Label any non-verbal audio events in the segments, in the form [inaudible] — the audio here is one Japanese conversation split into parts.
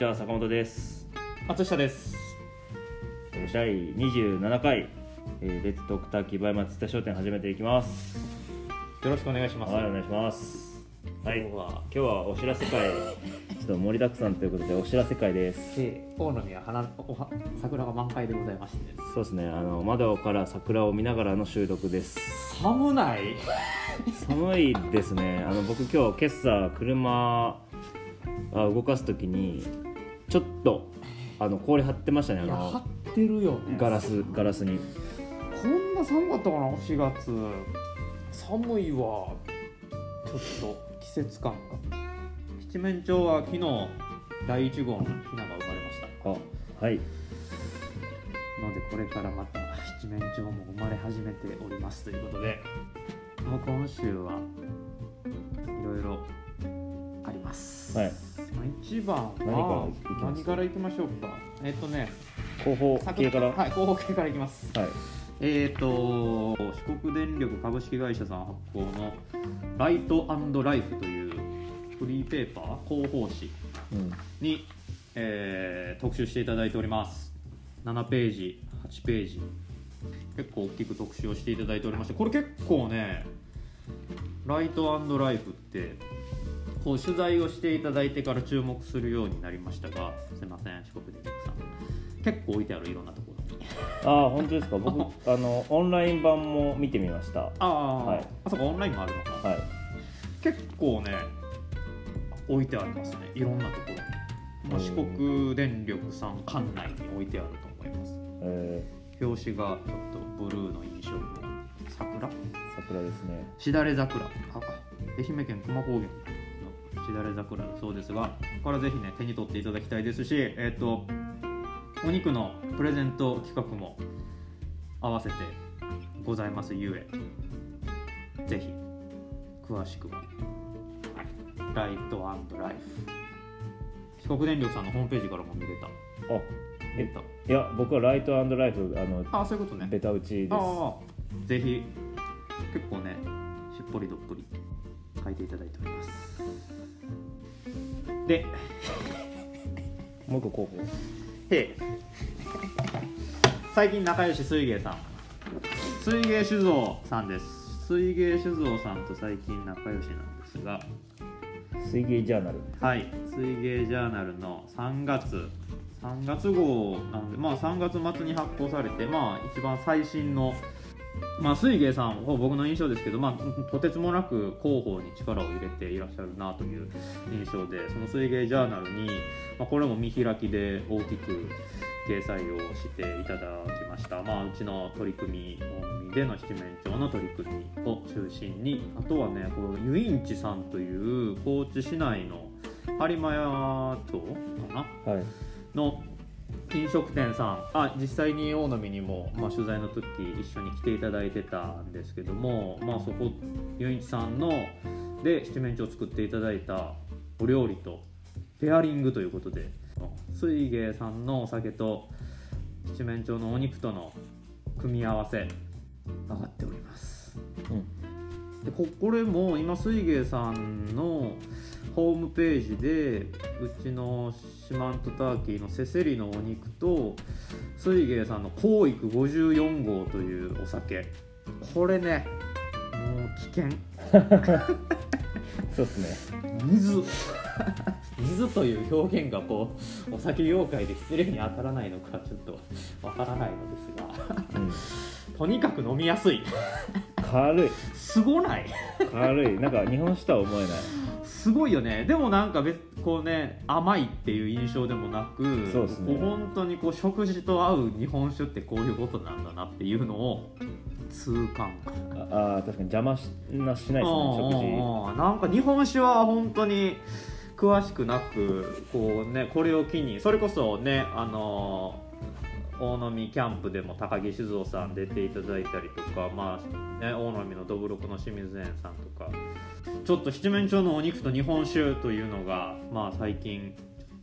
ちは坂本です。松下です。えー第27回、えー、レッドドクターキーバイ松田商店始めていきます。よろしくお願いします、はいお願いします。はい。今日は？今日はお知らせ会。[laughs] ちょっと盛りだくさんということでお知らせ会です。で大野宮花おは桜が満開でございまして。そうですね。あの窓から桜を見ながらの収録です。寒ない？[laughs] 寒いですね。あの僕今日今朝車あ動かすときにちょっとあの氷張ってましたねあいや張のってるよね。ガラスガラスに。こんな寒かったかな4月。寒いわ。ちょっと季節感が。七面鳥は昨日第1号のヒナが生まれました。あはい。のでこれからまた七面鳥も生まれ始めております。ということでもう今週はいろいろあります、はい。まあ一番は何からいきます？何からいきましょうか？えっ、とね後方系から？はい後方系からいきます。はい。えっ、と四国電力株式会社さん発行のライトライフというフリーペーパー広報誌。うん。に、えー特集していただいております。7ページ8ページ。結構大きく特集をしていただいておりましてこれ結構ねライトライフってこう取材をしていただいてから注目するようになりましたがすいません四国電力さん。結構置いてあるいろんなところ。にああ本当ですか？僕 [laughs] あのオンライン版も見てみました。ああ、はい。あそこオンラインもあるのか、はい。結構ね置いてありますね。いろんなところに、まあ、四国電力さん管内に置いてあると思います。え表紙がちょっとブルーの印象の桜。ー、桜ですね。しだれ桜。あ愛媛県久万高原。のしだれ桜だそうですがここからぜひね手に取っていただきたいですしえっ、とお肉のプレゼント企画も合わせてございますゆえぜひ詳しくはライトライフ。四国電力さんのホームページからも見れた。あ見れた。いや僕はライトライフあのあそういうことね。ベタ打ちです。ああぜひ結構ねしっぽりどっぷり書いていただいておりますでもう一個候補へ最近仲良し水芸さん。水芸酒造さんです。水芸酒造さんと最近仲良しなんですが。水芸ジャーナル。はい。水芸ジャーナルの3月。3月号なんでまあ3月末に発行されてまあ一番最新のまあ水芸さん僕の印象ですけどまあとてつもなく広報に力を入れていらっしゃるなという印象でその水芸ジャーナルに、まあ、これも見開きで大きく掲載をしていただきました、まあ、うちの取り組み大海での七面鳥の取り組みを中心にあとはねこのユインチさんという高知市内の播磨屋町かな？はい。の飲食店さん。あ実際に大飲みにも、まあ、取材の時一緒に来ていただいてたんですけども、まあ、そこユインチさんので七面鳥を作っていただいたお料理とペアリングということで水芸さんのお酒と七面鳥のお肉との組み合わせ上がっております。うん。でここれも今水芸さんのホームページでうちの四万十ターキーのせせりのお肉と水芸さんの紅育54号というお酒。これねもう危険。[laughs] そうですね。水。水という表現がこうお酒業界で失礼に当たらないのかちょっとわからないのですが。うん。とにかく飲みやすい。軽い。すごない。軽い。なんか日本酒とは思えないすごいよね。でもなんか別こうね甘いっていう印象でもなくそうですね。こう本当にこう食事と合う日本酒ってこういうことなんだなっていうのを痛感ああー確かに邪魔しなしないですね食事なんか日本酒は本当に詳しくなくこうねこれを機にそれこそねあのー大飲キャンプでも高木酒造さん出ていただいたりとか、まあね、大飲のどぶろくの清水園さんとか。ちょっと七面鳥のお肉と日本酒というのが、まあ、最近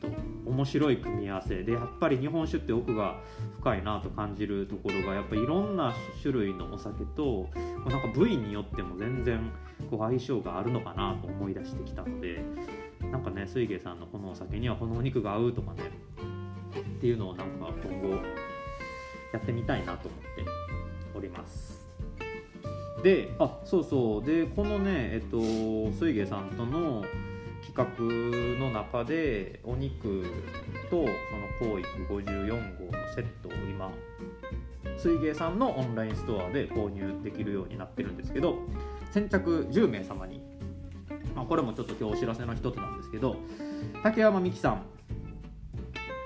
ちょっと面白い組み合わせ。でやっぱり日本酒って奥が深いなと感じるところがやっぱりいろんな種類のお酒となんか部位によっても全然こう相性があるのかなと思い出してきたのでなんかね水芸さんのこのお酒にはこのお肉が合うとかねっていうのをなんか今後やってみたいなと思っております。であそうそう。でこのねえっと水芸さんとの企画の中でお肉とその COIC54 号のセットを今水芸さんのオンラインストアで購入できるようになってるんですけど先着10名様に、まあ、これもちょっと今日お知らせの一つなんですけど竹山美樹さん、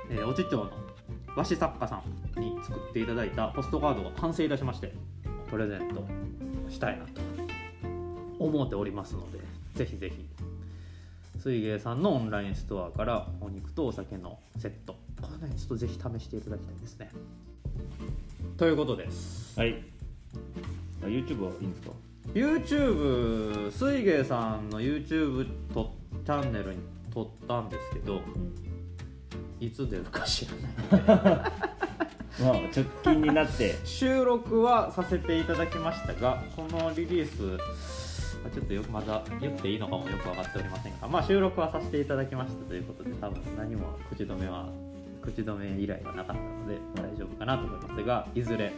えー、越知町の和紙作家さんに作っていただいたポストカードが完成いたしましてプレゼントしたいなと思っておりますのでぜひぜひ。水芸さんのオンラインストアからお肉とお酒のセット。これねちょっとぜひ試していただきたいですね。ということです。はい。あ YouTube はいいんですか？YouTube 水芸さんの YouTube とチャンネルに撮ったんですけどいつ出るか知らない [laughs] まあ直近になって。[laughs] 収録はさせていただきましたがこのリリースまあちょっとよくまだ言っていいのかもよく分かっておりませんが、まあ、収録はさせていただきましたということで多分何も口止めは口止め依頼はなかったので大丈夫かなと思いますがいずれ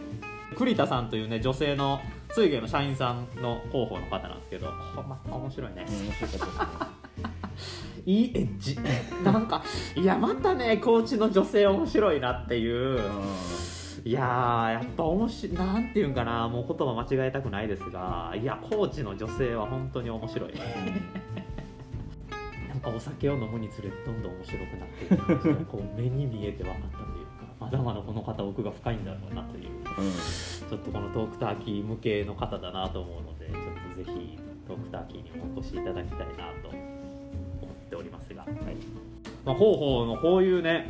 栗田さんというね女性の水芸の社員さんの広報の方なんですけどま面白いね。うん面白かったですね [laughs] いいエッジ。[laughs] なんかいやまたねコーチの女性面白いなっていう。いやーやっぱ面白いなんていうんかなもう言葉間違えたくないですがいやコーチの女性は本当に面白い。なんかお酒を飲むにつれてどんどん面白くなっていく感じがこう目に見えて分かったというかまだまだこの方奥が深いんだろうなという。うん。ちょっとこのトークターキー向けの方だなと思うのでちょっとぜひトークターキーにもお越しいただきたいなとはい。まあ、広報のこういうね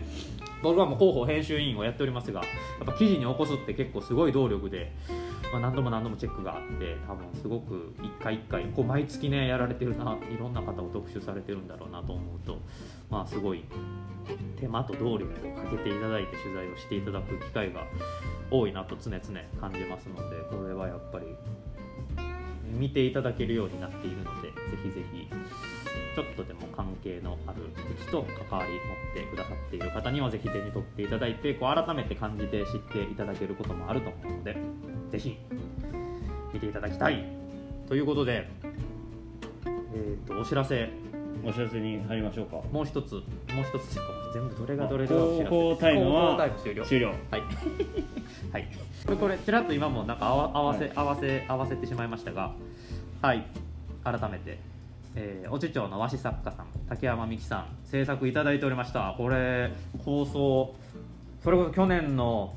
僕はもう広報編集委員をやっておりますがやっぱ記事に起こすって結構すごい動力で、まあ、何度も何度もチェックがあって多分すごく一回一回こう毎月ねやられてるないろんな方を特集されてるんだろうなと思うとまあすごい手間と動力をかけていただいて取材をしていただく機会が多いなと常々感じますのでこれはやっぱり見ていただけるようになっているのでぜひぜひちょっとでも関係のある敵と関わり持ってくださっている方にはぜひ手に取っていただいてこう改めて感じて知っていただけることもあると思うのでぜひ見ていただきたい。ということで、えー、とお知らせお知らせに入りましょうか。もう一つもう一つ全部どれがどれで広報タイムは広報タイム終了。終了。はい、[laughs] はい、これこれちらっと今もなんか合わ合わせ、はい。合わせ合わせてしまいましたがはい。改めて、えー、越知町の和紙作家さん竹山美樹さん制作いただいておりました。これ構想それこそ去年の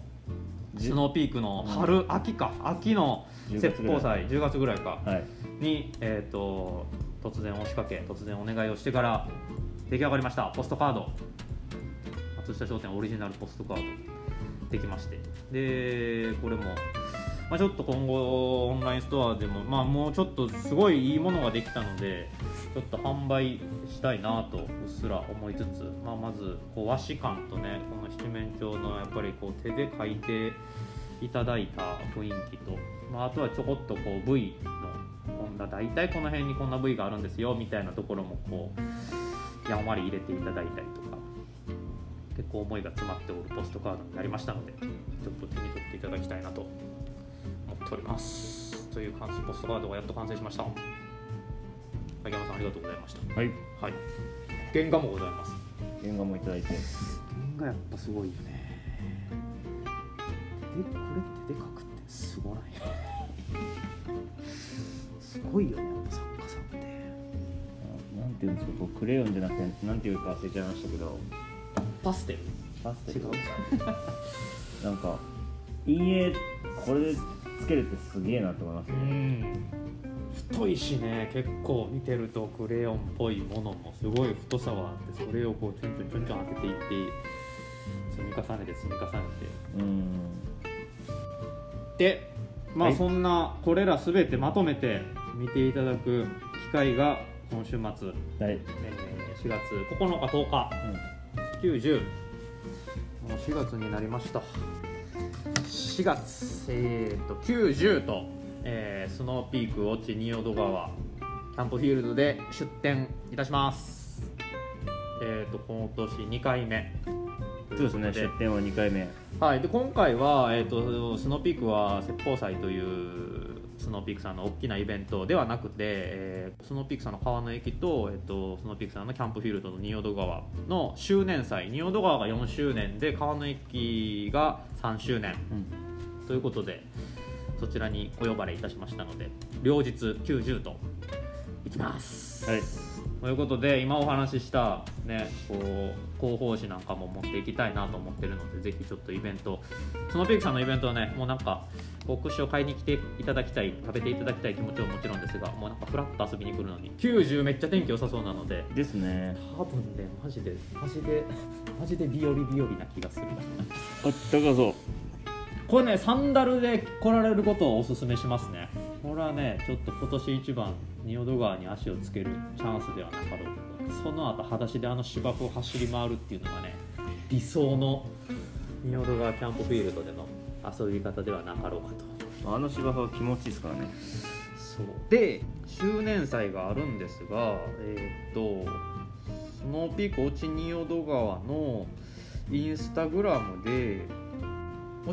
スノーピークの春、秋か。秋の10説法祭10月ぐらいか。はい。に、えー、と突然押しかけ突然お願いをしてから出来上がりました。ポストカード。松下商店オリジナルポストカード。できまして。でこれも、まあ、ちょっと今後オンラインストアでも、まあ、もうちょっとすごいいいものができたのでちょっと販売したいなとうっすら思いつつ、まあ、まずこう和紙感とねこの七面鳥のやっぱりこう手で描いていただいた雰囲気と、まあ、あとはちょこっとこう V のこんな大体この辺にこんな部位があるんですよみたいなところもこうやんわり入れていただいたりとか結構思いが詰まっておるポストカードになりましたのでちょっと手に取っていただきたいなと思っております。という感じポストカードがやっと完成しました。竹山さんありがとうございました。はい。はい。原画もございます。原画もいただいて。原画やっぱすごいよね。手でこれ手で描くってすごない？すごいよね作家さんって。あなんていうんですかこうクレヨンじゃなくてなんていうか忘れちゃいましたけど。パステル。パステル。違う。[laughs] なんか陰影これでつけるってすげえなと思いますうねん。太いしね結構見てるとクレヨンっぽいものもすごい太さはあってそれをこうちょんちょんちょんちょん当てていって積み重ねて積み重ねて。うん。でまあはい。そんなこれら全てまとめて見ていただく機会が今週末、はい、えー4月9日10日。90もう4月になりました。4月えー、と90と、えースノーピーク落ち仁淀川キャンプフィールドで出店いたします。えー、と今年2回目。そうですね。出店は2回目。はい、で今回は、えー、とスノーピークは説法祭というスノーピークさんの大きなイベントではなくて、えースノーピークさんの川の駅と,、えー、とスノーピークさんのキャンプフィールドの仁淀川の周年祭仁淀川が4周年で川の駅が3周年うんということでそちらにお呼ばれいたしましたので両日90といきます。はいということで今お話しした、ね、こう広報誌なんかも持っていきたいなと思ってるのでぜひちょっとイベントスノーピークさんのイベントはねもうなんかこう串を買いに来ていただきたい食べていただきたい気持ちはもちろんですがもうなんかフラッと遊びに来るのに90めっちゃ天気良さそうなので。ですね。多分ねマジでマジで [laughs] マジで日和日和な気がする。あったかそう。これねサンダルで来られることをおすすめしますねこれはねちょっと今年一番仁淀川に足をつけるチャンスではなかろうかと。その後裸足であの芝生を走り回るっていうのがね理想の仁淀川キャンプフィールドでの遊び方ではなかろうかと。あの芝生は気持ちいいですからね。そう。で周年祭があるんですがえーっとスノーピーク落ち仁淀川のインスタグラムで落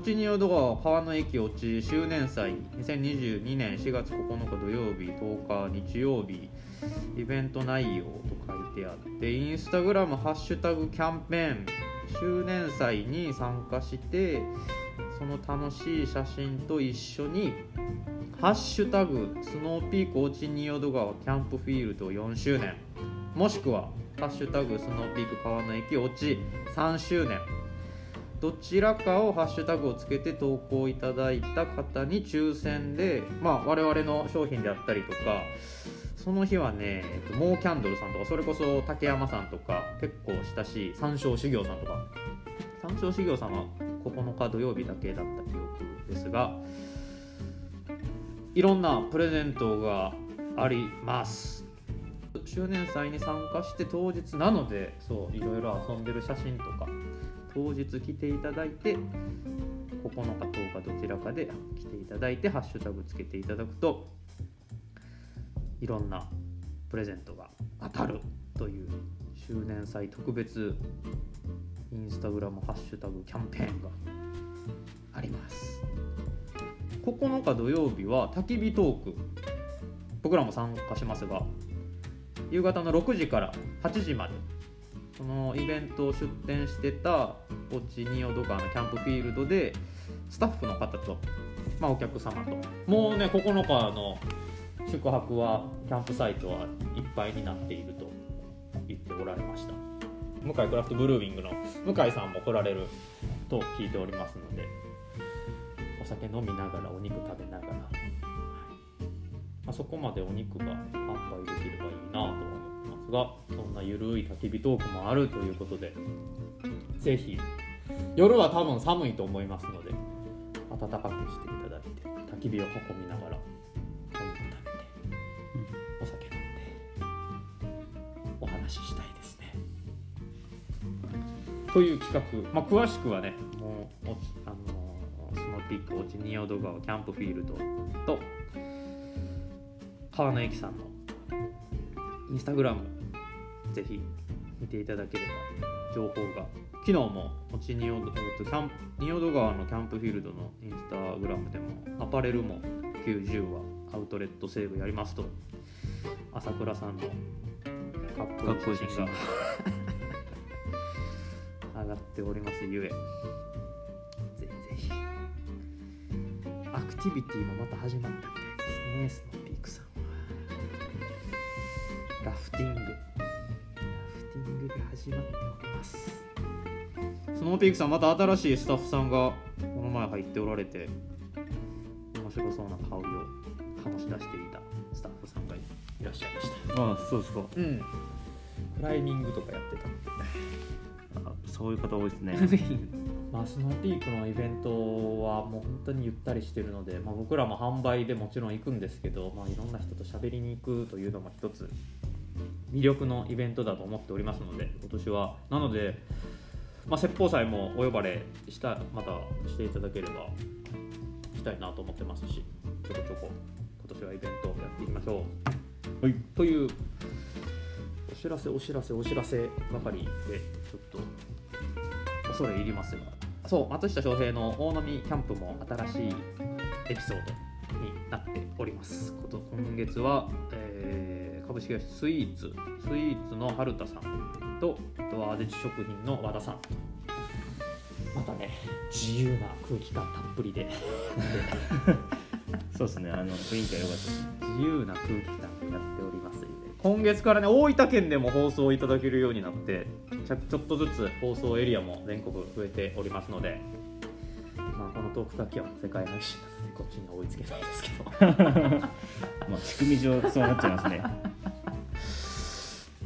ち仁淀川川の駅落ち周年祭2022年4月9日土曜日10日日曜日イベント内容と書いてあってインスタグラムハッシュタグキャンペーン周年祭に参加してその楽しい写真と一緒にハッシュタグスノーピーク落ち仁淀川キャンプフィールド4周年もしくはハッシュタグスノーピーク川の駅落ち3周年どちらかをハッシュタグをつけて投稿いただいた方に抽選で、まあ、我々の商品であったりとかその日はね、えっと、モーキャンドルさんとかそれこそ竹山さんとか結構親しい山椒修行さんとか。山椒修行さんは9日土曜日だけだった記憶ですがいろんなプレゼントがあります。周年祭に参加して当日なのでそういろいろ遊んでる写真とか当日来ていただいて9日10日どちらかで来ていただいてハッシュタグつけていただくといろんなプレゼントが当たるという周年祭特別インスタグラムハッシュタグキャンペーンがあります。9日土曜日は焚き火トーク。僕らも参加しますが夕方の6時から8時までそのイベントを出店してた落ち仁淀川のキャンプフィールドでスタッフの方と、まあ、お客様ともうね9日の宿泊はキャンプサイトはいっぱいになっていると言っておられました。向井クラフトブルーウィングの向井さんも来られると聞いておりますのでお酒飲みながらお肉食べながら、はい。まあ、そこまでお肉が販売できればいいなとがそんなゆるい焚き火トークもあるということでぜひ夜は多分寒いと思いますので暖かくしていただいて焚き火を囲みながらお肉食べて、お酒飲んでお話ししたいですね。という企画、まあ、詳しくはねもうおあのースノーピーク落ち仁淀川キャンプフィールドと川の駅さんのインスタグラムぜひ見ていただければ情報が。昨日も落ち仁淀,、えーとキャン仁淀川のキャンプフィールドのインスタグラムでもアパレルも90はアウトレットセールやりますと。朝倉さんのかっこいい。写真が [laughs] 上がっておりますゆえ。ぜひぜひ。アクティビティもまた始まったみたいですねスノーピークさんは。ラフティング始まっております。スノーピークさんまた新しいスタッフさんがこの前入っておられて面白そうな香りを醸し出していたスタッフさんがいらっしゃいました。あそうですか。うん。クライミングとかやってた。あそういう方多いですね。[laughs] まあ、スノーピークのイベントはもう本当にゆったりしてるので、まあ、僕らも販売でもちろん行くんですけど、まあ、いろんな人と喋りに行くというのも一つ魅力のイベントだと思っておりますので今年は。なので、まあ、説法祭もお呼ばれしたまたしていただければ行きたいなと思ってますしちょこちょこ今年はイベントをやっていきましょう。はい。というお知知らせお知らせお知らせばかりでちょっと恐れ入りますが。そう松下翔平の大飲みキャンプも新しいエピソードになっております。こと今月は、えー株式会社スイーツスイーツの春田さんとあとは味知食品の和田さん。またね自由な空気感たっぷりで。[laughs] そうですねあの雰囲気が良かったです。自由な空気感でやっております。ので今月からね大分県でも放送いただけるようになってちょっとずつ放送エリアも全国増えておりますので、まあ、このトークだけは世界配信なのでこっちには追いつけないですけど。[laughs] まあ仕組み上そうなっちゃいますね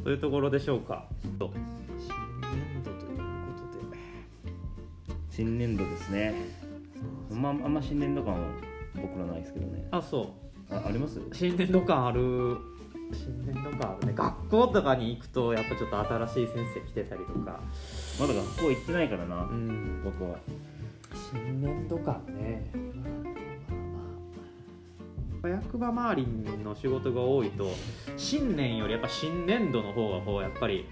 というところでしょうか。と新年度ということで。新年度ですね。まああんま新年度感は僕らないですけどね。あそう。ああります？新年度感ある。新年度感あるね。学校とかに行くとやっぱちょっと新しい先生来てたりとか。まだ学校行ってないからな、ん。僕は。新年度感ね役場周りの仕事が多いと新年よりやっぱ新年度の方がこうやっぱり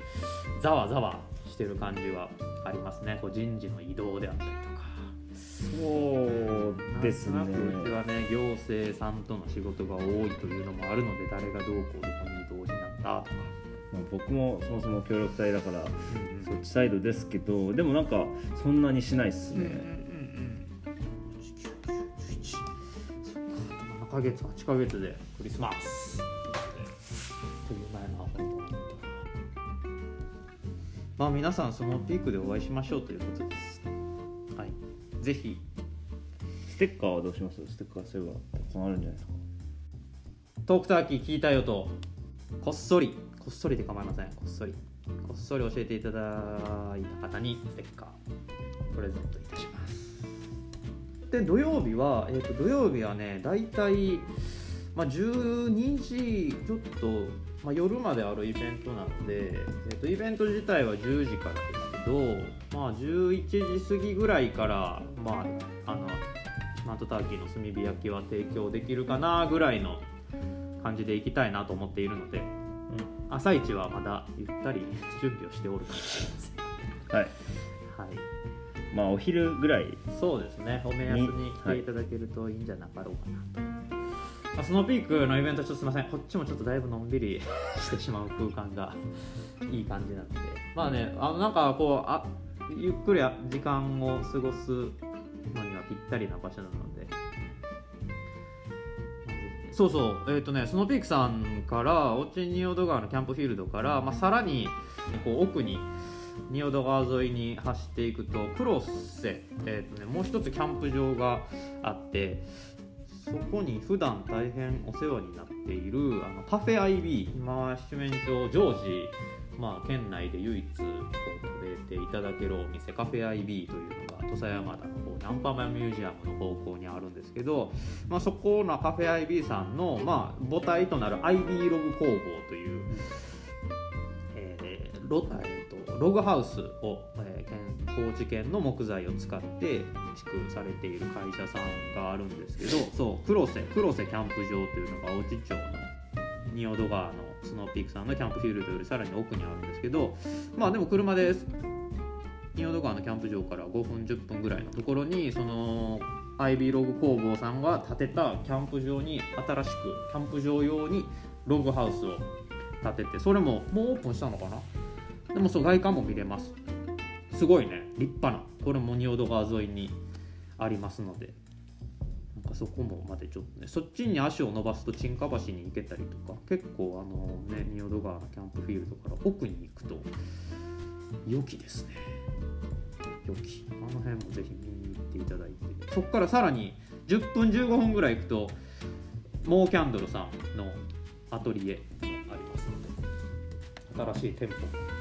ざわざわしてる感じはありますね。こう人事の移動であったりとか。そうですね。うちはね行政さんとの仕事が多いというのもあるので誰がどうこうどこに移動になったとか、まあ僕もそもそも協力隊だからそっちサイドですけどでもなんかそんなにしないっすね、うんヶ月8ヶ月でクリスマス。という前のまあ皆さんそのピークでお会いしましょうということです。はい。ぜひ。ステッカーはどうします？ステッカーそういえばたくさんあるんじゃないですか？トークターキー聞いたよと。こっそり。こっそりで構いません。こっそり。こっそり教えていただいた方にステッカープレゼントいたしますで土曜日は、えー、と土曜日はね大体、まあ、12時ちょっと、まあ、夜まであるイベントなので、えー、とイベント自体は10時からですけど、まあ、11時過ぎぐらいから、まあ、あのスマートターキーの炭火焼きは提供できるかなぐらいの感じでいきたいなと思っているので、朝一はまだゆったり準備をしておるかもしれません。はいはいまあお昼ぐらいそうですねお目安に来てい。ただけるとい。いんじゃなかろうかなと、まあ、スノーピークのイベントちょっとすみません。こっちもちょっとだいぶのんびりしてしまう空間がいい感じなのでまあねあのなんかこうあゆっくり時間を過ごすのにはぴったりな場所なので。そうそう。えっ、とねスノーピークさんからオチ仁淀川のキャンプフィールドから、まあ、さらにこう奥に仁淀川沿いに走っていくとクロッセ、えーとね、もう一つキャンプ場があってそこに普段大変お世話になっているあのカフェ IB 今は七面鳥常時、まあ、県内で唯一こう食べていただけるお店カフェ IB というのが土佐山田の方にアンパマンミュージアムの方向にあるんですけど、まあ、そこのカフェ IB さんの、まあ、母体となる IB ログ工房という、えーロとログハウスを、えー県高知県の木材を使って築されている会社さんがあるんですけど [laughs] そう黒瀬黒瀬キャンプ場というのが大地町の仁淀川のスノーピークさんのキャンプフィールドよりさらに奥にあるんですけどまあでも車で仁淀川のキャンプ場から5分10分ぐらいのところにそのアイビーログ工房さんが建てたキャンプ場に新しくキャンプ場用にログハウスを建ててそれももうオープンしたのかな？でもそう外観も見れます。すごいね。立派な。これも仁淀川沿いにありますので。なんかそこもまでちょっとね。そっちに足を伸ばすと沈下橋に行けたりとか。結構あのね仁淀川のキャンプフィールドから奥に行くと良きですね。良き。あの辺もぜひ見に行っていただいて。そこからさらに10分15分ぐらい行くとモーキャンドルさんのアトリエもありますので。新しい店舗も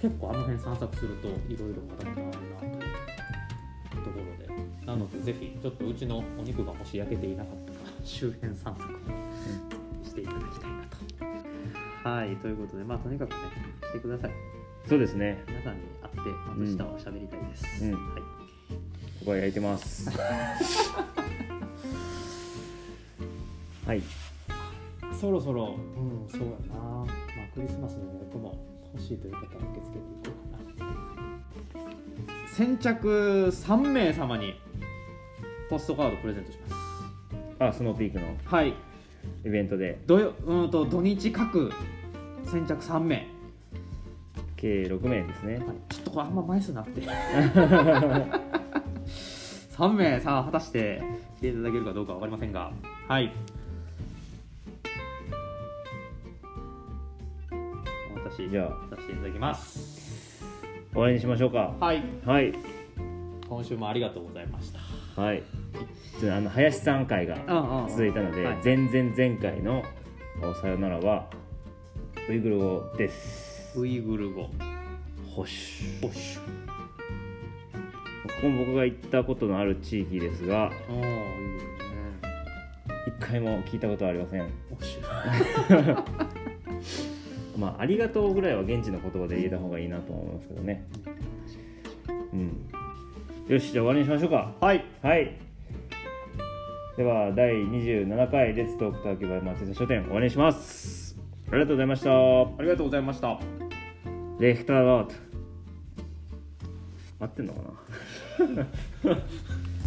結構あの辺散策するといろいろまだまだあるなというところでなのでぜひちょっとうちのお肉がもし焼けていなかったら周辺散策もしていただきたいなと。はいということでまあとにかくね来てください。そうですね皆さんに会って松下は喋りたいです、うん。はい。ここは焼いてます。[laughs] はい。そろそろうんそうやな、まあ、クリスマスの予約も欲しいという方は受け付けていこうかな先着3名様にポストカードプレゼントしますあスノーピークのはいイベントで土ようんと土日各先着3名、計6名ですねちょっとこれあんま枚数なくて3名さあ果たして来ていただけるかどうかわかりませんがはい私じゃあ。させていただきます。終わりにしましょうか。はい。はい。今週もありがとうございました。はい。ちょあの林さん会がうん続いたので、はい。前々前回の「さよなら」はウイグル語です。ウイグル語。保守。おしここも僕が行ったことのある地域ですが一回も聞いたことはありません。おし [laughs] まあありがとうぐらいは現地の言葉で言えた方がいいなと思いますけどね。うん。よしじゃあ終わりにしましょうか。はい。はい。では第27回レッツトークターキバイ松井書店終わりにします。ありがとうございました。ありがとうございました。レフターガート。合ってんのかな？[laughs]